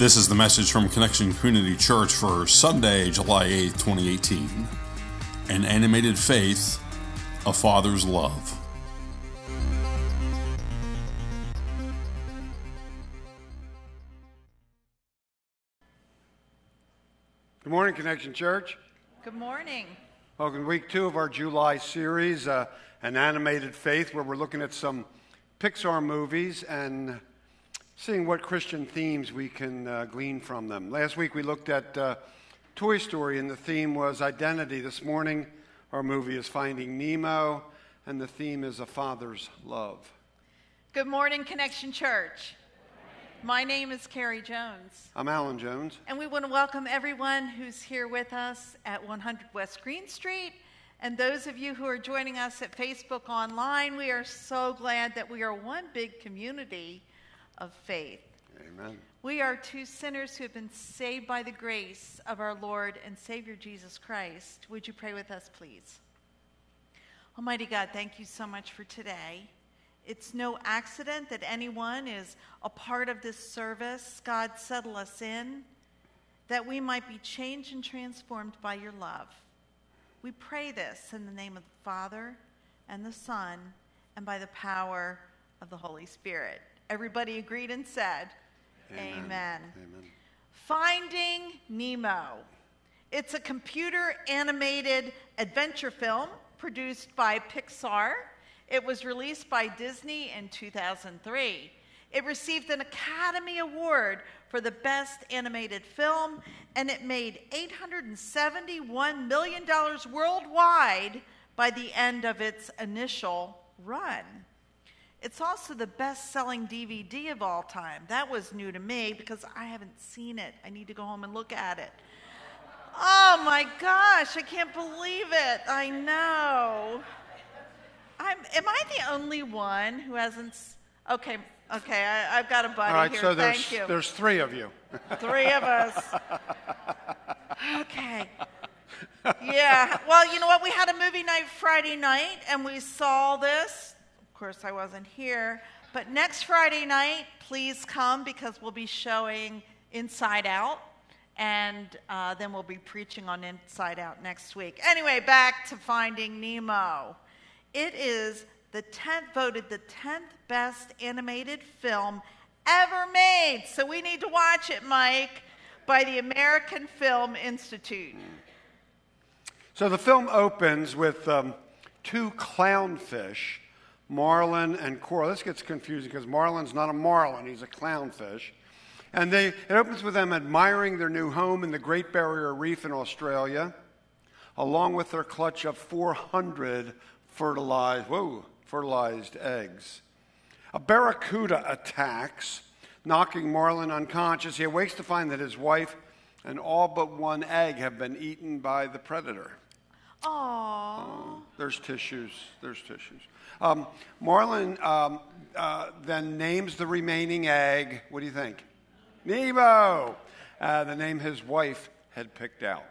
This is the message from Connection Community Church for Sunday, July 8th, 2018. An animated faith, a father's love. Good morning, Connection Church. Good morning. Welcome to week two of our July series, uh, An Animated Faith, where we're looking at some Pixar movies and seeing what Christian themes we can uh, glean from them. Last week we looked at uh, Toy Story, and the theme was identity. This morning our movie is Finding Nemo, and the theme is a father's love. Good morning, Connection Church. My name is Carrie Jones, I'm Alan Jones. and we want to welcome everyone who's here with us at 100 West Green Street. And those of you who are joining us at Facebook online, we are so glad that we are one big community of faith. Amen. We are two sinners who have been saved by the grace of our Lord and Savior Jesus Christ. Would you pray with us, please? Almighty God, thank you so much for today. It's no accident that anyone is a part of this service. God, settle us in that we might be changed and transformed by your love. We pray this in the name of the Father and the Son and by the power of the Holy Spirit. Everybody agreed and said, Amen. Amen. Finding Nemo. It's a computer animated adventure film produced by Pixar. It was released by Disney in 2003. It received an Academy Award for the Best Animated Film, and it made $871 million worldwide by the end of its initial run. It's also the best selling DVD of all time. That was new to me because I haven't seen it. I need to go home and look at it. Oh my gosh, I can't believe it. I know. I'm, am I the only one who hasn't? Okay, okay, I, I've got a buddy All right, here. so there's, Thank you. there's three of you. Three of us. Okay. Yeah. Well, you know what? We had a movie night Friday night and we saw this. Course, I wasn't here. But next Friday night, please come because we'll be showing Inside Out. And uh, then we'll be preaching on Inside Out next week. Anyway, back to Finding Nemo. It is the 10th, voted the 10th best animated film ever made. So we need to watch it, Mike, by the American Film Institute. So the film opens with um, two clownfish, marlin and coral. This gets confusing because marlin's not a marlin, he's a clownfish. And they, it opens with them admiring their new home in the Great Barrier Reef in Australia, along with their clutch of 400 fertilized, whoa, fertilized eggs. A barracuda attacks, knocking Marlin unconscious. He awakes to find that his wife and all but one egg have been eaten by the predator. Aww. There's tissues. There's tissues. Um, Marlin um, uh, then names the remaining egg. What do you think? Nemo. Uh, the name his wife had picked out.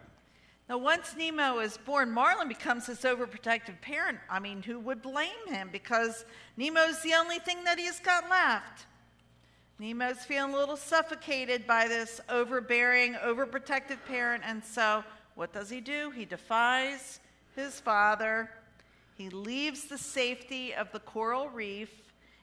Now, once Nemo is born, Marlin becomes his overprotective parent. I mean, who would blame him? Because Nemo's the only thing that he's got left. Nemo's feeling a little suffocated by this overbearing, overprotective parent, and so what does he do? He defies his father. He leaves the safety of the coral reef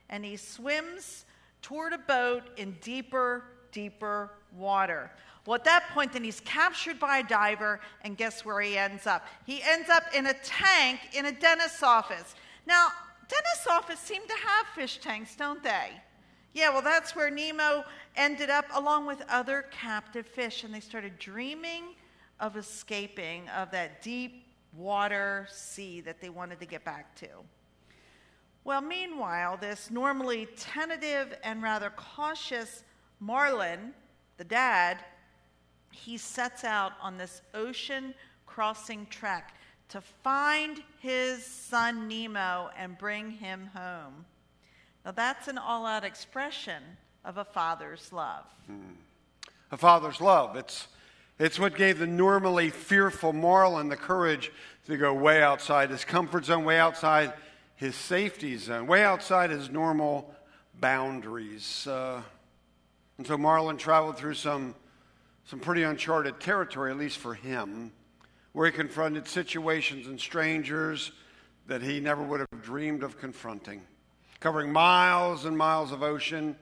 and he swims toward a boat in deeper, deeper water. Well, at that point, then he's captured by a diver, and guess where he ends up? He ends up in a tank in a dentist's office. Now, dentist's offices seem to have fish tanks, don't they? Yeah, well, that's where Nemo ended up along with other captive fish, and they started dreaming of escaping of that deep water sea that they wanted to get back to. Well, meanwhile, this normally tentative and rather cautious Marlin, the dad, he sets out on this ocean crossing trek to find his son Nemo and bring him home. Now, that's an all out expression of a father's love. Hmm. A father's love. It's, it's what gave the normally fearful Marlin the courage to go way outside his comfort zone, way outside his safety zone, way outside his normal boundaries. Uh, And so Marlin traveled through some, some pretty uncharted territory, at least for him, where he confronted situations and strangers that he never would have dreamed of confronting, covering miles and miles of ocean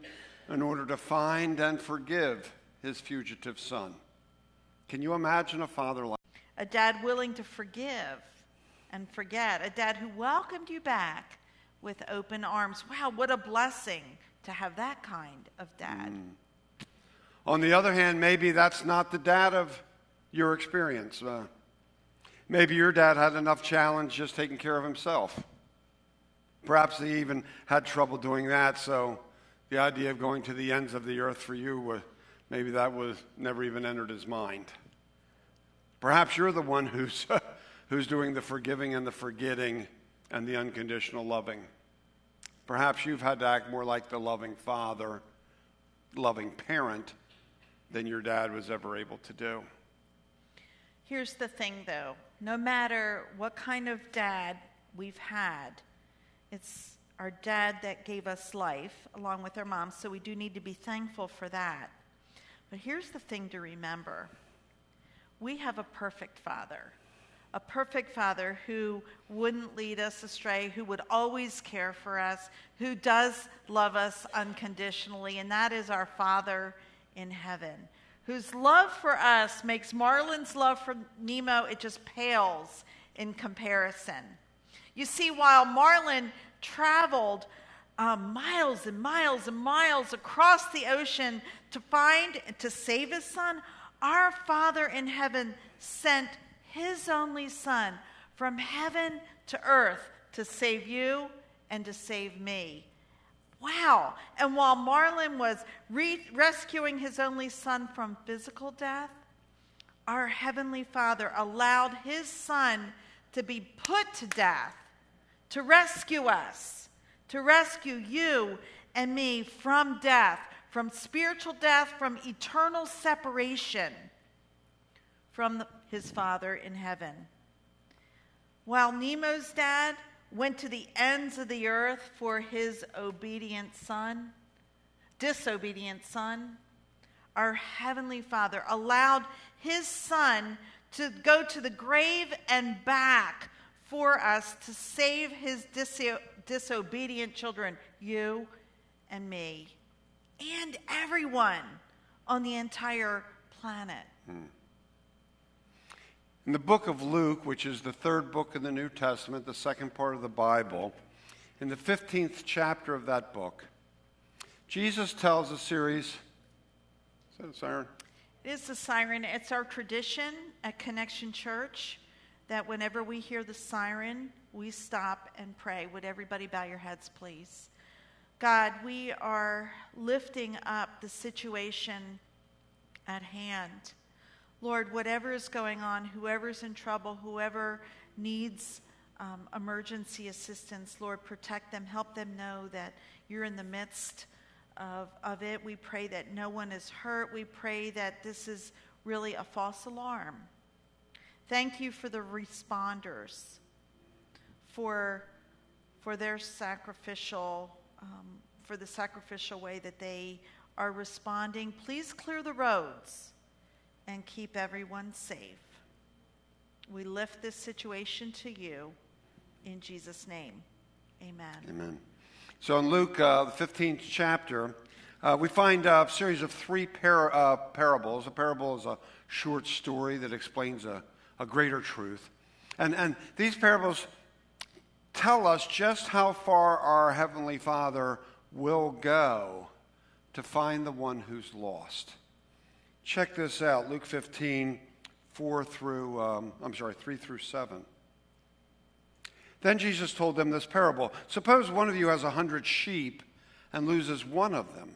in order to find and forgive his fugitive son. Can you imagine a father like A dad willing to forgive and forget, a dad who welcomed you back with open arms. Wow, what a blessing to have that kind of dad. On the other hand, maybe that's not the dad of your experience. Uh, maybe your dad had enough challenge just taking care of himself. Perhaps he even had trouble doing that, so the idea of going to the ends of the earth for you, was, maybe that was never even entered his mind. Perhaps you're the one who's, who's doing the forgiving and the forgetting and the unconditional loving. Perhaps you've had to act more like the loving father, loving parent than your dad was ever able to do. Here's the thing, though no matter what kind of dad we've had, it's our dad that gave us life along with our mom, so we do need to be thankful for that. But here's the thing to remember we have a perfect father. A perfect father who wouldn't lead us astray, who would always care for us, who does love us unconditionally, and that is our Father in heaven, whose love for us makes Marlin's love for Nemo, it just pales in comparison. You see, while Marlin traveled um, miles and miles and miles across the ocean to find, and to save his son, our Father in heaven sent his only son from heaven to earth to save you and to save me. Wow. And while Marlin was re- rescuing his only son from physical death, our Heavenly Father allowed his son to be put to death to rescue us, to rescue you and me from death, from spiritual death, from eternal separation from the, his Father in heaven. While Nemo's dad went to the ends of the earth for his obedient son, disobedient son, our Heavenly Father allowed his son to go to the grave and back for us to save his diso- disobedient children, you and me, and everyone on the entire planet. Hmm. In the book of Luke, which is the third book in the New Testament, the second part of the Bible, in the 15th chapter of that book, Jesus tells a series. Is that a siren? It is the siren. It's our tradition at Connection Church that whenever we hear the siren, we stop and pray. Would everybody bow your heads, please? God, we are lifting up the situation at hand. Lord, whatever is going on, whoever's in trouble, whoever needs um, emergency assistance, Lord, protect them. Help them know that you're in the midst of, of it. We pray that no one is hurt. We pray that this is really a false alarm. Thank you for the responders, for, for their sacrificial, um, for the sacrificial way that they are responding. Please clear the roads and keep everyone safe. We lift this situation to you in Jesus' name. Amen. Amen. So in Luke, uh, the 15th chapter, uh, we find a series of three par- uh, parables. A parable is a short story that explains a, a greater truth. And, and these parables tell us just how far our Heavenly Father will go to find the one who's lost. Check this out Luke 15, 4 through, um, I'm sorry, 3 through 7. Then Jesus told them this parable Suppose one of you has a hundred sheep and loses one of them.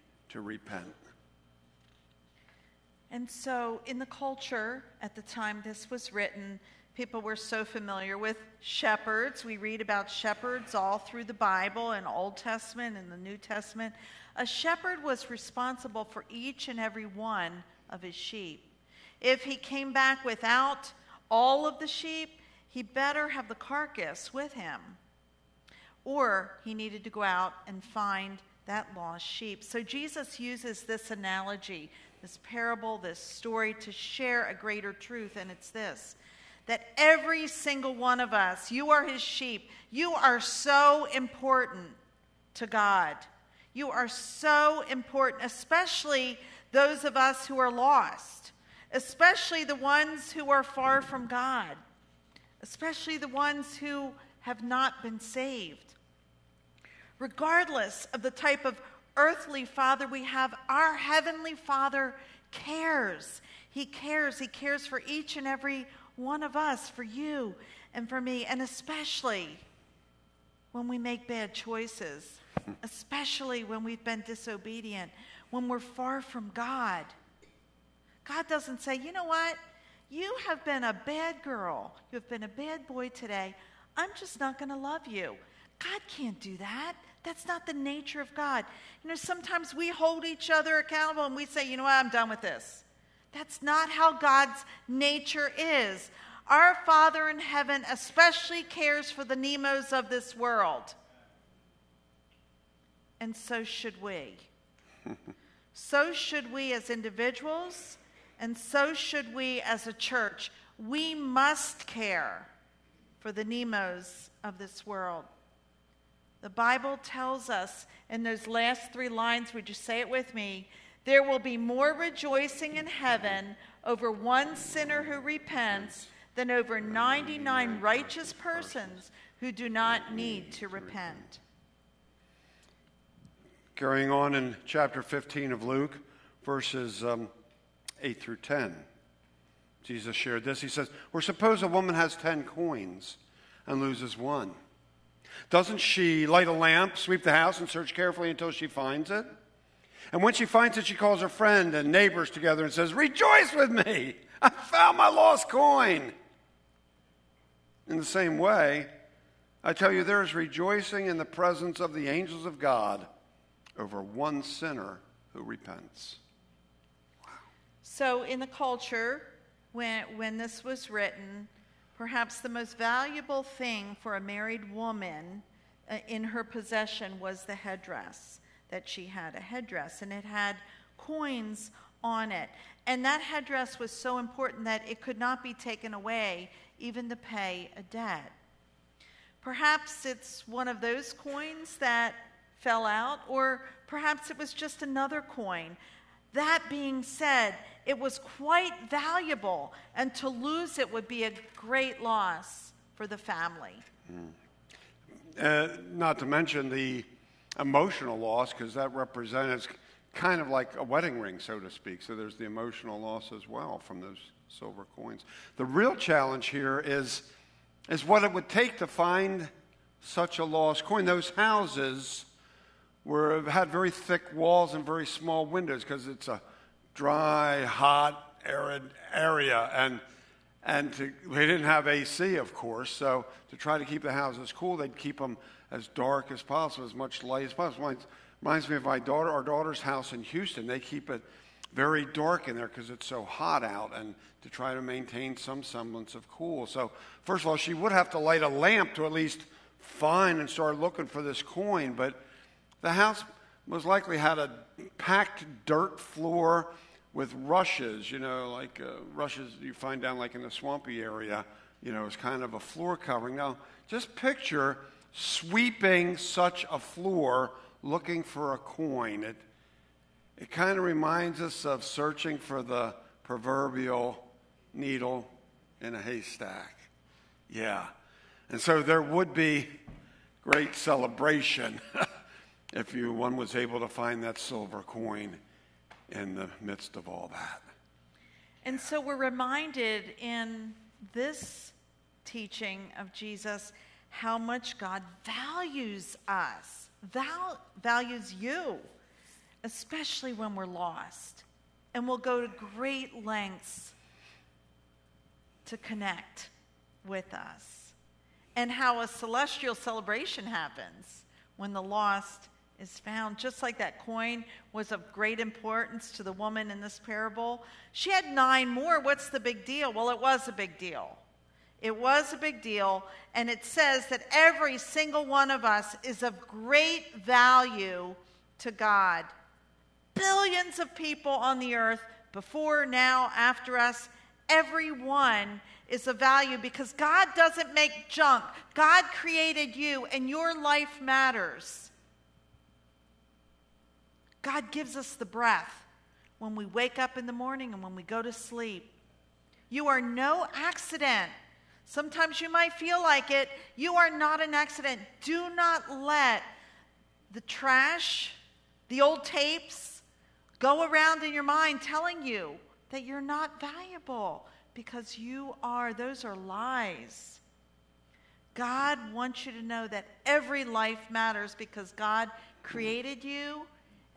to repent. And so, in the culture at the time this was written, people were so familiar with shepherds. We read about shepherds all through the Bible and Old Testament and the New Testament. A shepherd was responsible for each and every one of his sheep. If he came back without all of the sheep, he better have the carcass with him. Or he needed to go out and find that lost sheep. So Jesus uses this analogy, this parable, this story to share a greater truth, and it's this that every single one of us, you are his sheep, you are so important to God. You are so important, especially those of us who are lost, especially the ones who are far from God, especially the ones who have not been saved. Regardless of the type of earthly father we have, our heavenly father cares. He cares. He cares for each and every one of us, for you and for me, and especially when we make bad choices, especially when we've been disobedient, when we're far from God. God doesn't say, you know what? You have been a bad girl. You have been a bad boy today. I'm just not going to love you. God can't do that. That's not the nature of God. You know, sometimes we hold each other accountable and we say, you know what, I'm done with this. That's not how God's nature is. Our Father in heaven especially cares for the Nemos of this world. And so should we. so should we as individuals, and so should we as a church. We must care for the Nemos of this world. The Bible tells us in those last three lines, would you say it with me? There will be more rejoicing in heaven over one sinner who repents than over 99 righteous persons who do not need to repent. Carrying on in chapter 15 of Luke, verses um, 8 through 10, Jesus shared this. He says, Or suppose a woman has 10 coins and loses one. Doesn't she light a lamp, sweep the house, and search carefully until she finds it? And when she finds it, she calls her friend and neighbors together and says, Rejoice with me! I found my lost coin! In the same way, I tell you, there is rejoicing in the presence of the angels of God over one sinner who repents. So, in the culture, when, when this was written, perhaps the most valuable thing for a married woman uh, in her possession was the headdress that she had, a headdress, and it had coins on it. And that headdress was so important that it could not be taken away, even to pay a debt. Perhaps it's one of those coins that fell out, or perhaps it was just another coin. That being said, it was quite valuable, and to lose it would be a great loss for the family. Mm. Uh, not to mention the emotional loss, because that represents kind of like a wedding ring, so to speak. So there's the emotional loss as well from those silver coins. The real challenge here is, is what it would take to find such a lost coin. Those houses were had very thick walls and very small windows because it's a dry, hot, arid area, and and to, they didn't have AC, of course. So to try to keep the houses cool, they'd keep them as dark as possible, as much light as possible. Reminds, reminds me of my daughter, our daughter's house in Houston. They keep it very dark in there because it's so hot out, and to try to maintain some semblance of cool. So first of all, she would have to light a lamp to at least find and start looking for this coin, but the house most likely had a packed dirt floor with rushes, you know, like uh, rushes you find down like in the swampy area, you know, as kind of a floor covering. Now, just picture sweeping such a floor looking for a coin. It, it kind of reminds us of searching for the proverbial needle in a haystack. Yeah. And so there would be great celebration if you, one was able to find that silver coin in the midst of all that. And so we're reminded in this teaching of Jesus how much God values us. val- values you, especially when we're lost, and will go to great lengths to connect with us. And how a celestial celebration happens when the lost is found. Just like that coin was of great importance to the woman in this parable, she had nine more. What's the big deal? Well, it was a big deal. It was a big deal, and it says that every single one of us is of great value to God. Billions of people on the earth, before, now, after us, everyone is of value because God doesn't make junk. God created you, and your life matters. God gives us the breath when we wake up in the morning and when we go to sleep. You are no accident. Sometimes you might feel like it. You are not an accident. Do not let the trash, the old tapes, go around in your mind telling you that you're not valuable because you are. Those are lies. God wants you to know that every life matters because God created you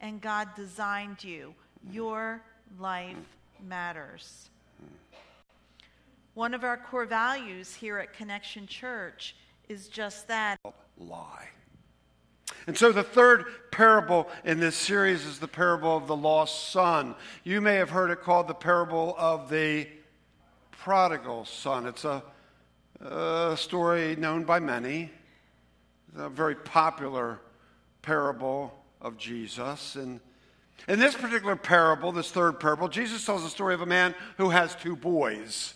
and God designed you. Your life matters. One of our core values here at Connection Church is just that lie. And so the third parable in this series is the parable of the lost son. You may have heard it called the parable of the prodigal son. It's a, a story known by many, it's a very popular parable of Jesus. And in this particular parable, this third parable, Jesus tells the story of a man who has two boys.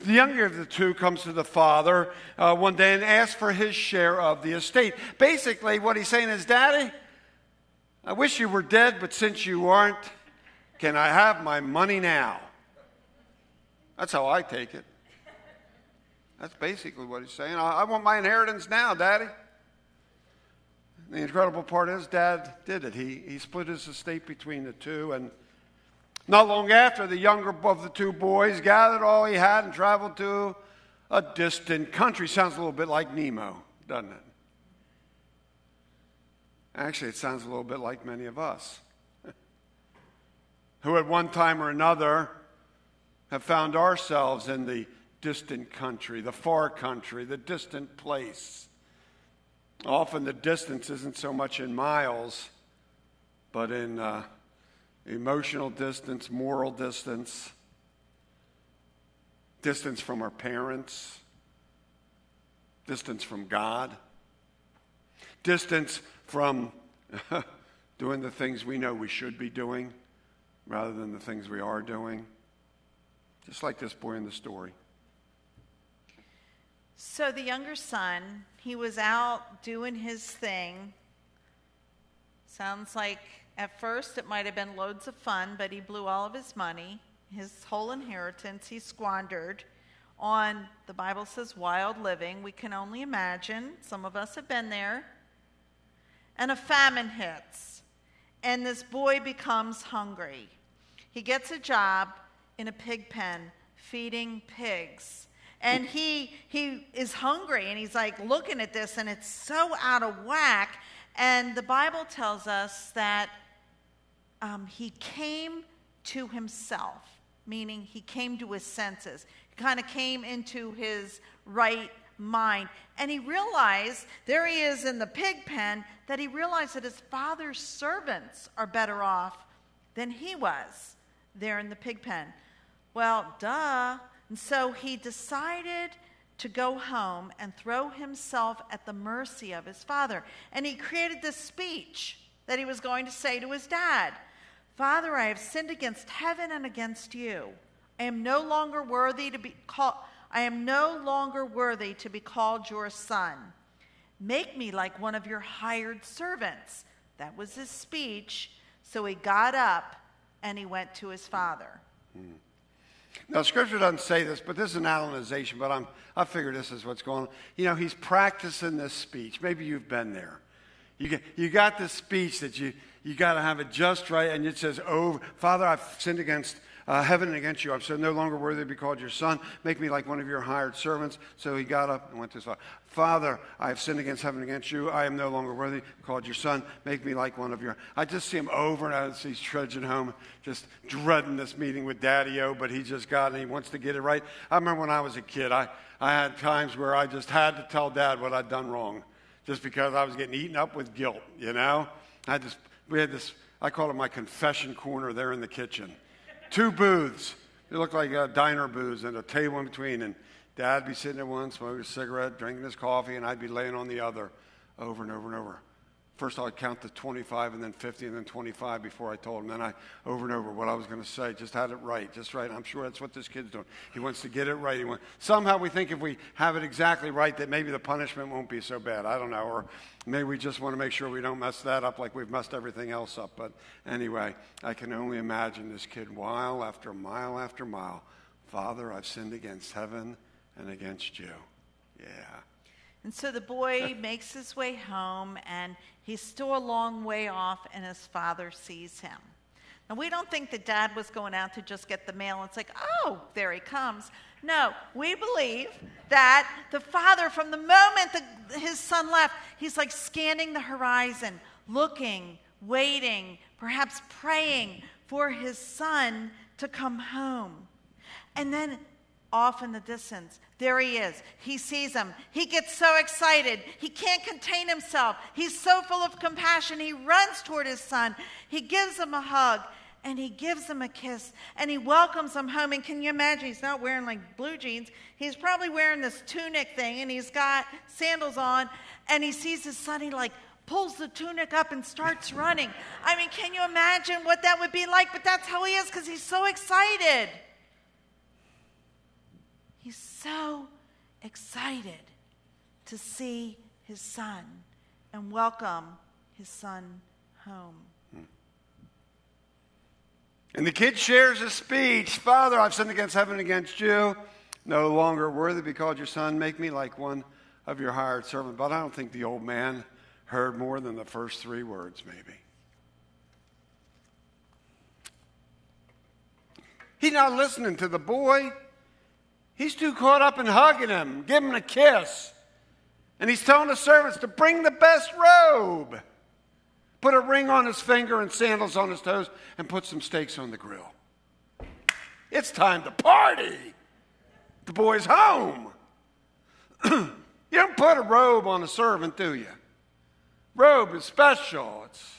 The younger of the two comes to the father uh, one day and asks for his share of the estate. Basically, what he's saying is, Daddy, I wish you were dead, but since you aren't, can I have my money now? That's how I take it. That's basically what he's saying. I, I want my inheritance now, Daddy. The incredible part is, Dad did it. He, he split his estate between the two, and not long after, the younger of the two boys gathered all he had and traveled to a distant country. Sounds a little bit like Nemo, doesn't it? Actually, it sounds a little bit like many of us who, at one time or another, have found ourselves in the distant country, the far country, the distant place. Often the distance isn't so much in miles, but in. Uh, emotional distance, moral distance, distance from our parents, distance from God, distance from doing the things we know we should be doing rather than the things we are doing. Just like this boy in the story. So the younger son, he was out doing his thing. Sounds like at first, it might have been loads of fun, but he blew all of his money, his whole inheritance, he squandered on, the Bible says, wild living. We can only imagine. Some of us have been there. And a famine hits, and this boy becomes hungry. He gets a job in a pig pen feeding pigs. And he, he is hungry, and he's like looking at this, and it's so out of whack. And the Bible tells us that um, he came to himself, meaning he came to his senses. He kind of came into his right mind. And he realized, there he is in the pig pen, that he realized that his father's servants are better off than he was there in the pig pen. Well, duh. And so he decided to go home and throw himself at the mercy of his father. And he created this speech that he was going to say to his dad. Father, I have sinned against heaven and against you. I am no longer worthy to be called I am no longer worthy to be called your son. Make me like one of your hired servants. That was his speech. So he got up and he went to his father. Hmm. Now, Scripture doesn't say this, but this is an analyzation, but I'm, I figure this is what's going on. You know, he's practicing this speech. Maybe you've been there. You, get, you got this speech that you, you got to have it just right, and it says, Oh, Father, I've sinned against uh, heaven against you. I'm so no longer worthy to be called your son. Make me like one of your hired servants. So he got up and went to his father. Father, I have sinned against heaven against you. I am no longer worthy called your son. Make me like one of your. I just see him over and over. He's trudging home, just dreading this meeting with Daddy O, but he just got and He wants to get it right. I remember when I was a kid, I, I had times where I just had to tell Dad what I'd done wrong just because I was getting eaten up with guilt, you know? I just, we had this, I call it my confession corner there in the kitchen. Two booths. They looked like uh, diner booths and a table in between. And Dad'd be sitting at one, smoking a cigarette, drinking his coffee, and I'd be laying on the other over and over and over. First, I'd count to 25 and then 50 and then 25 before I told him. Then I, over and over, what I was going to say, just had it right, just right. I'm sure that's what this kid's doing. He wants to get it right. He wants, somehow we think if we have it exactly right, that maybe the punishment won't be so bad. I don't know. Or maybe we just want to make sure we don't mess that up like we've messed everything else up. But anyway, I can only imagine this kid mile after mile after mile. Father, I've sinned against heaven and against you. Yeah. And so the boy makes his way home, and he's still a long way off, and his father sees him. Now, we don't think that dad was going out to just get the mail. It's like, oh, there he comes. No, we believe that the father, from the moment the, his son left, he's like scanning the horizon, looking, waiting, perhaps praying for his son to come home. And then off in the distance. There he is. He sees him. He gets so excited. He can't contain himself. He's so full of compassion. He runs toward his son. He gives him a hug and he gives him a kiss and he welcomes him home. And can you imagine? He's not wearing like blue jeans. He's probably wearing this tunic thing and he's got sandals on and he sees his son. He like, pulls the tunic up and starts running. I mean, can you imagine what that would be like? But that's how he is because he's so excited. He's so excited to see his son and welcome his son home. Hmm. And the kid shares his speech Father, I've sinned against heaven and against you. No longer worthy to be called your son. Make me like one of your hired servants. But I don't think the old man heard more than the first three words, maybe. He's not listening to the boy. He's too caught up in hugging him, giving him a kiss. And he's telling the servants to bring the best robe, put a ring on his finger and sandals on his toes, and put some steaks on the grill. It's time to party. The boy's home. you don't put a robe on a servant, do you? Robe is special. It's,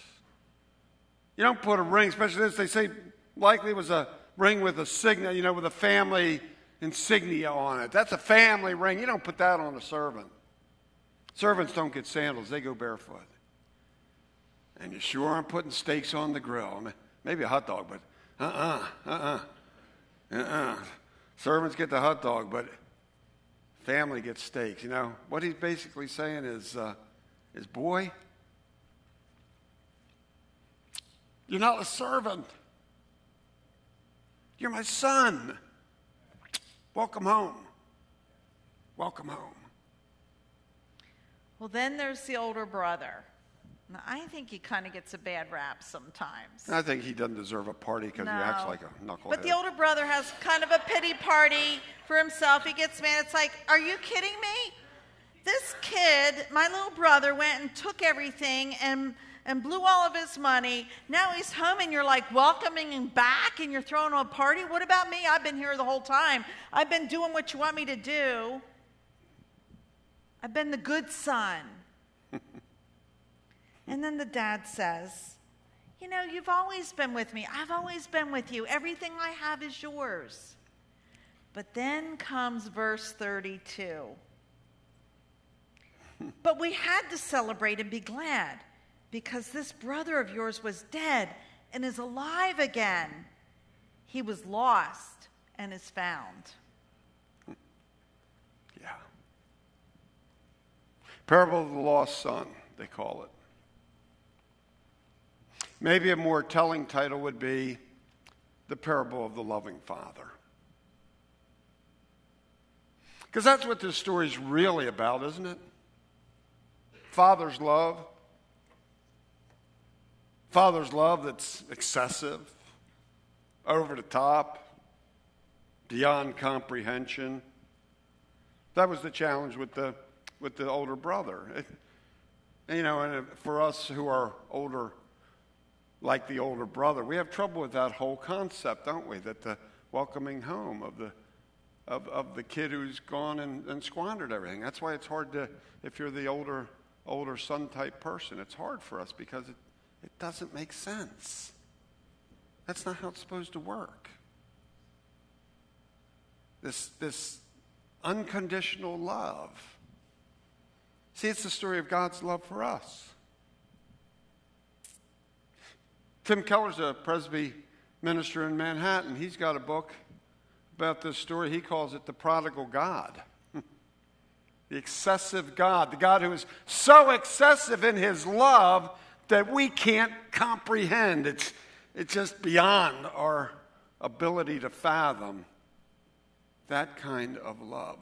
you don't put a ring, especially this, they say likely was a ring with a signet, you know, with a family insignia on it. That's a family ring. You don't put that on a servant. Servants don't get sandals, they go barefoot. And you sure aren't putting steaks on the grill. I mean, maybe a hot dog, but uh uh-uh, uh, uh uh, uh. Servants get the hot dog, but family gets steaks. You know, what he's basically saying is, uh, is boy, you're not a servant. You're my son. Welcome home. Welcome home. Well, then there's the older brother. Now, I think he kind of gets a bad rap sometimes. I think he doesn't deserve a party because No. he acts like a knucklehead. But the older brother has kind of a pity party for himself. He gets mad. It's like, are you kidding me? This kid, my little brother, went and took everything and and blew all of his money. Now he's home and you're like welcoming him back and you're throwing him a party. What about me? I've been here the whole time. I've been doing what you want me to do. I've been the good son. and then the dad says, You know, you've always been with me. I've always been with you. Everything I have is yours. But then comes verse 32. but we had to celebrate and be glad because this brother of yours was dead and is alive again. He was lost and is found. Yeah. Parable of the Lost Son, they call it. Maybe a more telling title would be The Parable of the Loving Father. Because that's what this story is really about, isn't it? Father's love Father's love that's excessive, over the top, beyond comprehension. That was the challenge with the, with the older brother. It, you know, and for us who are older, like the older brother, we have trouble with that whole concept, don't we? That the welcoming home of the of, of the kid who's gone and, and squandered everything. That's why it's hard to, if you're the older older son type person, it's hard for us because it, it doesn't make sense. That's not how it's supposed to work. This, this unconditional love. See, it's the story of God's love for us. Tim Keller's a Presby minister in Manhattan. He's got a book about this story. He calls it the prodigal God. the excessive God, the God who is so excessive in his love that we can't comprehend. It's, it's just beyond our ability to fathom that kind of love.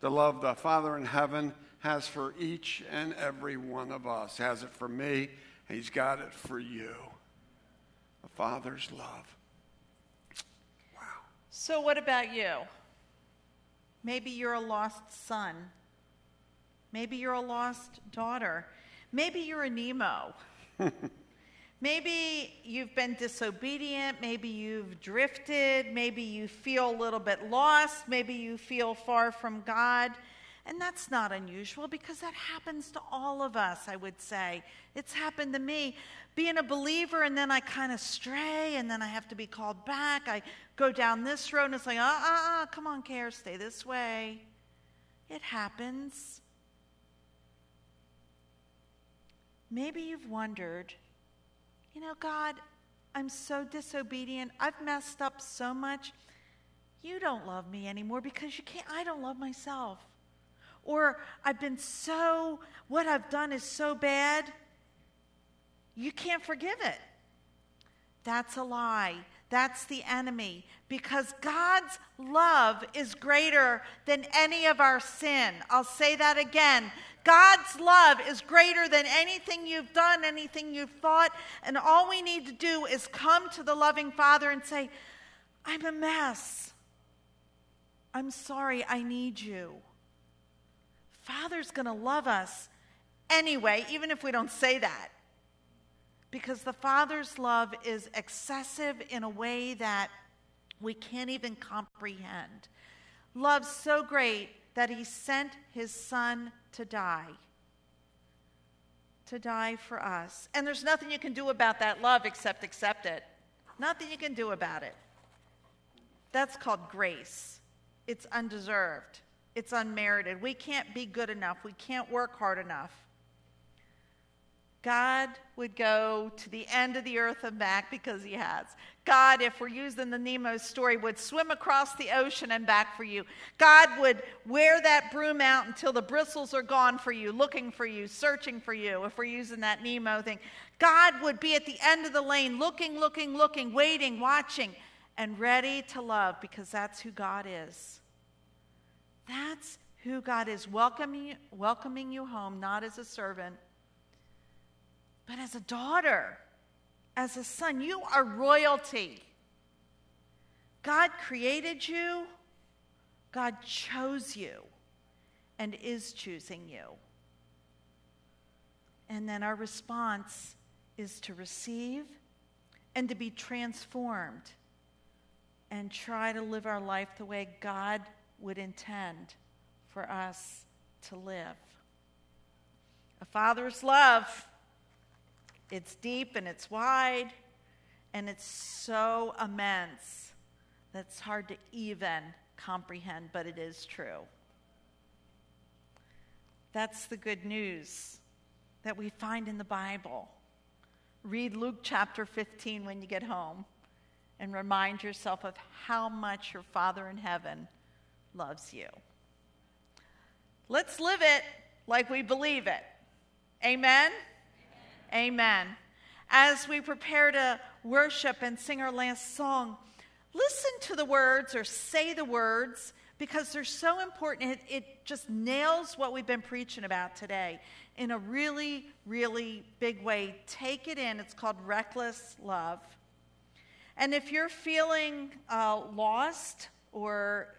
The love the Father in heaven has for each and every one of us, has it for me, He's got it for you. A Father's love. Wow. So, what about you? Maybe you're a lost son. Maybe you're a lost daughter. Maybe you're a Nemo. maybe you've been disobedient. Maybe you've drifted. Maybe you feel a little bit lost. Maybe you feel far from God. And that's not unusual because that happens to all of us, I would say. It's happened to me. Being a believer, and then I kind of stray, and then I have to be called back. I go down this road, and it's like, uh uh uh, come on, care, stay this way. It happens. Maybe you've wondered, you know, God, I'm so disobedient. I've messed up so much. You don't love me anymore because you can't, I don't love myself. Or I've been so, what I've done is so bad, you can't forgive it. That's a lie. That's the enemy. Because God's love is greater than any of our sin. I'll say that again. God's love is greater than anything you've done, anything you've thought. And all we need to do is come to the loving Father and say, I'm a mess. I'm sorry, I need you. Father's going to love us anyway, even if we don't say that. Because the Father's love is excessive in a way that we can't even comprehend. Love so great that he sent his son to die. To die for us. And there's nothing you can do about that love except accept it. Nothing you can do about it. That's called grace. It's undeserved, it's unmerited. We can't be good enough, we can't work hard enough. God would go to the end of the earth and back because he has. God, if we're using the Nemo story, would swim across the ocean and back for you. God would wear that broom out until the bristles are gone for you, looking for you, searching for you, if we're using that Nemo thing. God would be at the end of the lane, looking, looking, looking, waiting, watching, and ready to love because that's who God is. That's who God is, welcoming, welcoming you home, not as a servant but as a daughter, as a son. You are royalty. God created you, God chose you, and is choosing you. And then our response is to receive and to be transformed and try to live our life the way God would intend for us to live. A father's love it's deep and it's wide and it's so immense that it's hard to even comprehend, but it is true. That's the good news that we find in the Bible. Read Luke chapter 15 when you get home and remind yourself of how much your Father in heaven loves you. Let's live it like we believe it. Amen. Amen. As we prepare to worship and sing our last song, listen to the words or say the words because they're so important. It, it just nails what we've been preaching about today in a really, really big way. Take it in. It's called reckless love. And if you're feeling uh, lost or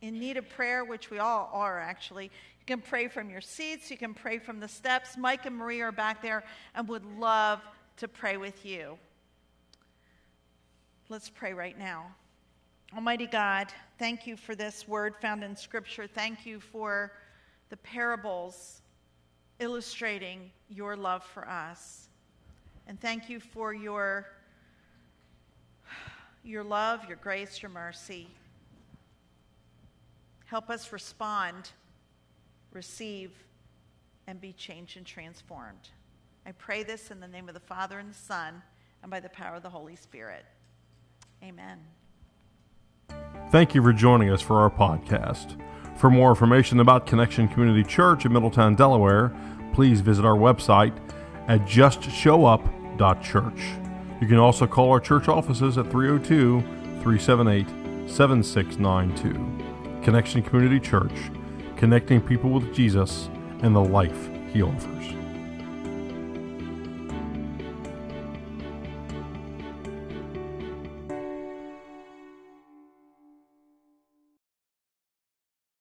in need of prayer, which we all are actually, you can pray from your seats, you can pray from the steps. Mike and Marie are back there and would love to pray with you. Let's pray right now. Almighty God, thank you for this word found in Scripture. Thank you for the parables illustrating your love for us. And thank you for your, your love, your grace, your mercy. Help us respond, receive, and be changed and transformed. I pray this in the name of the Father and the Son and by the power of the Holy Spirit. Amen. Thank you for joining us for our podcast. For more information about Connection Community Church in Middletown, Delaware, please visit our website at justshowup.church. You can also call our church offices at 302 378 7692. Connection Community Church, connecting people with Jesus and the life he offers.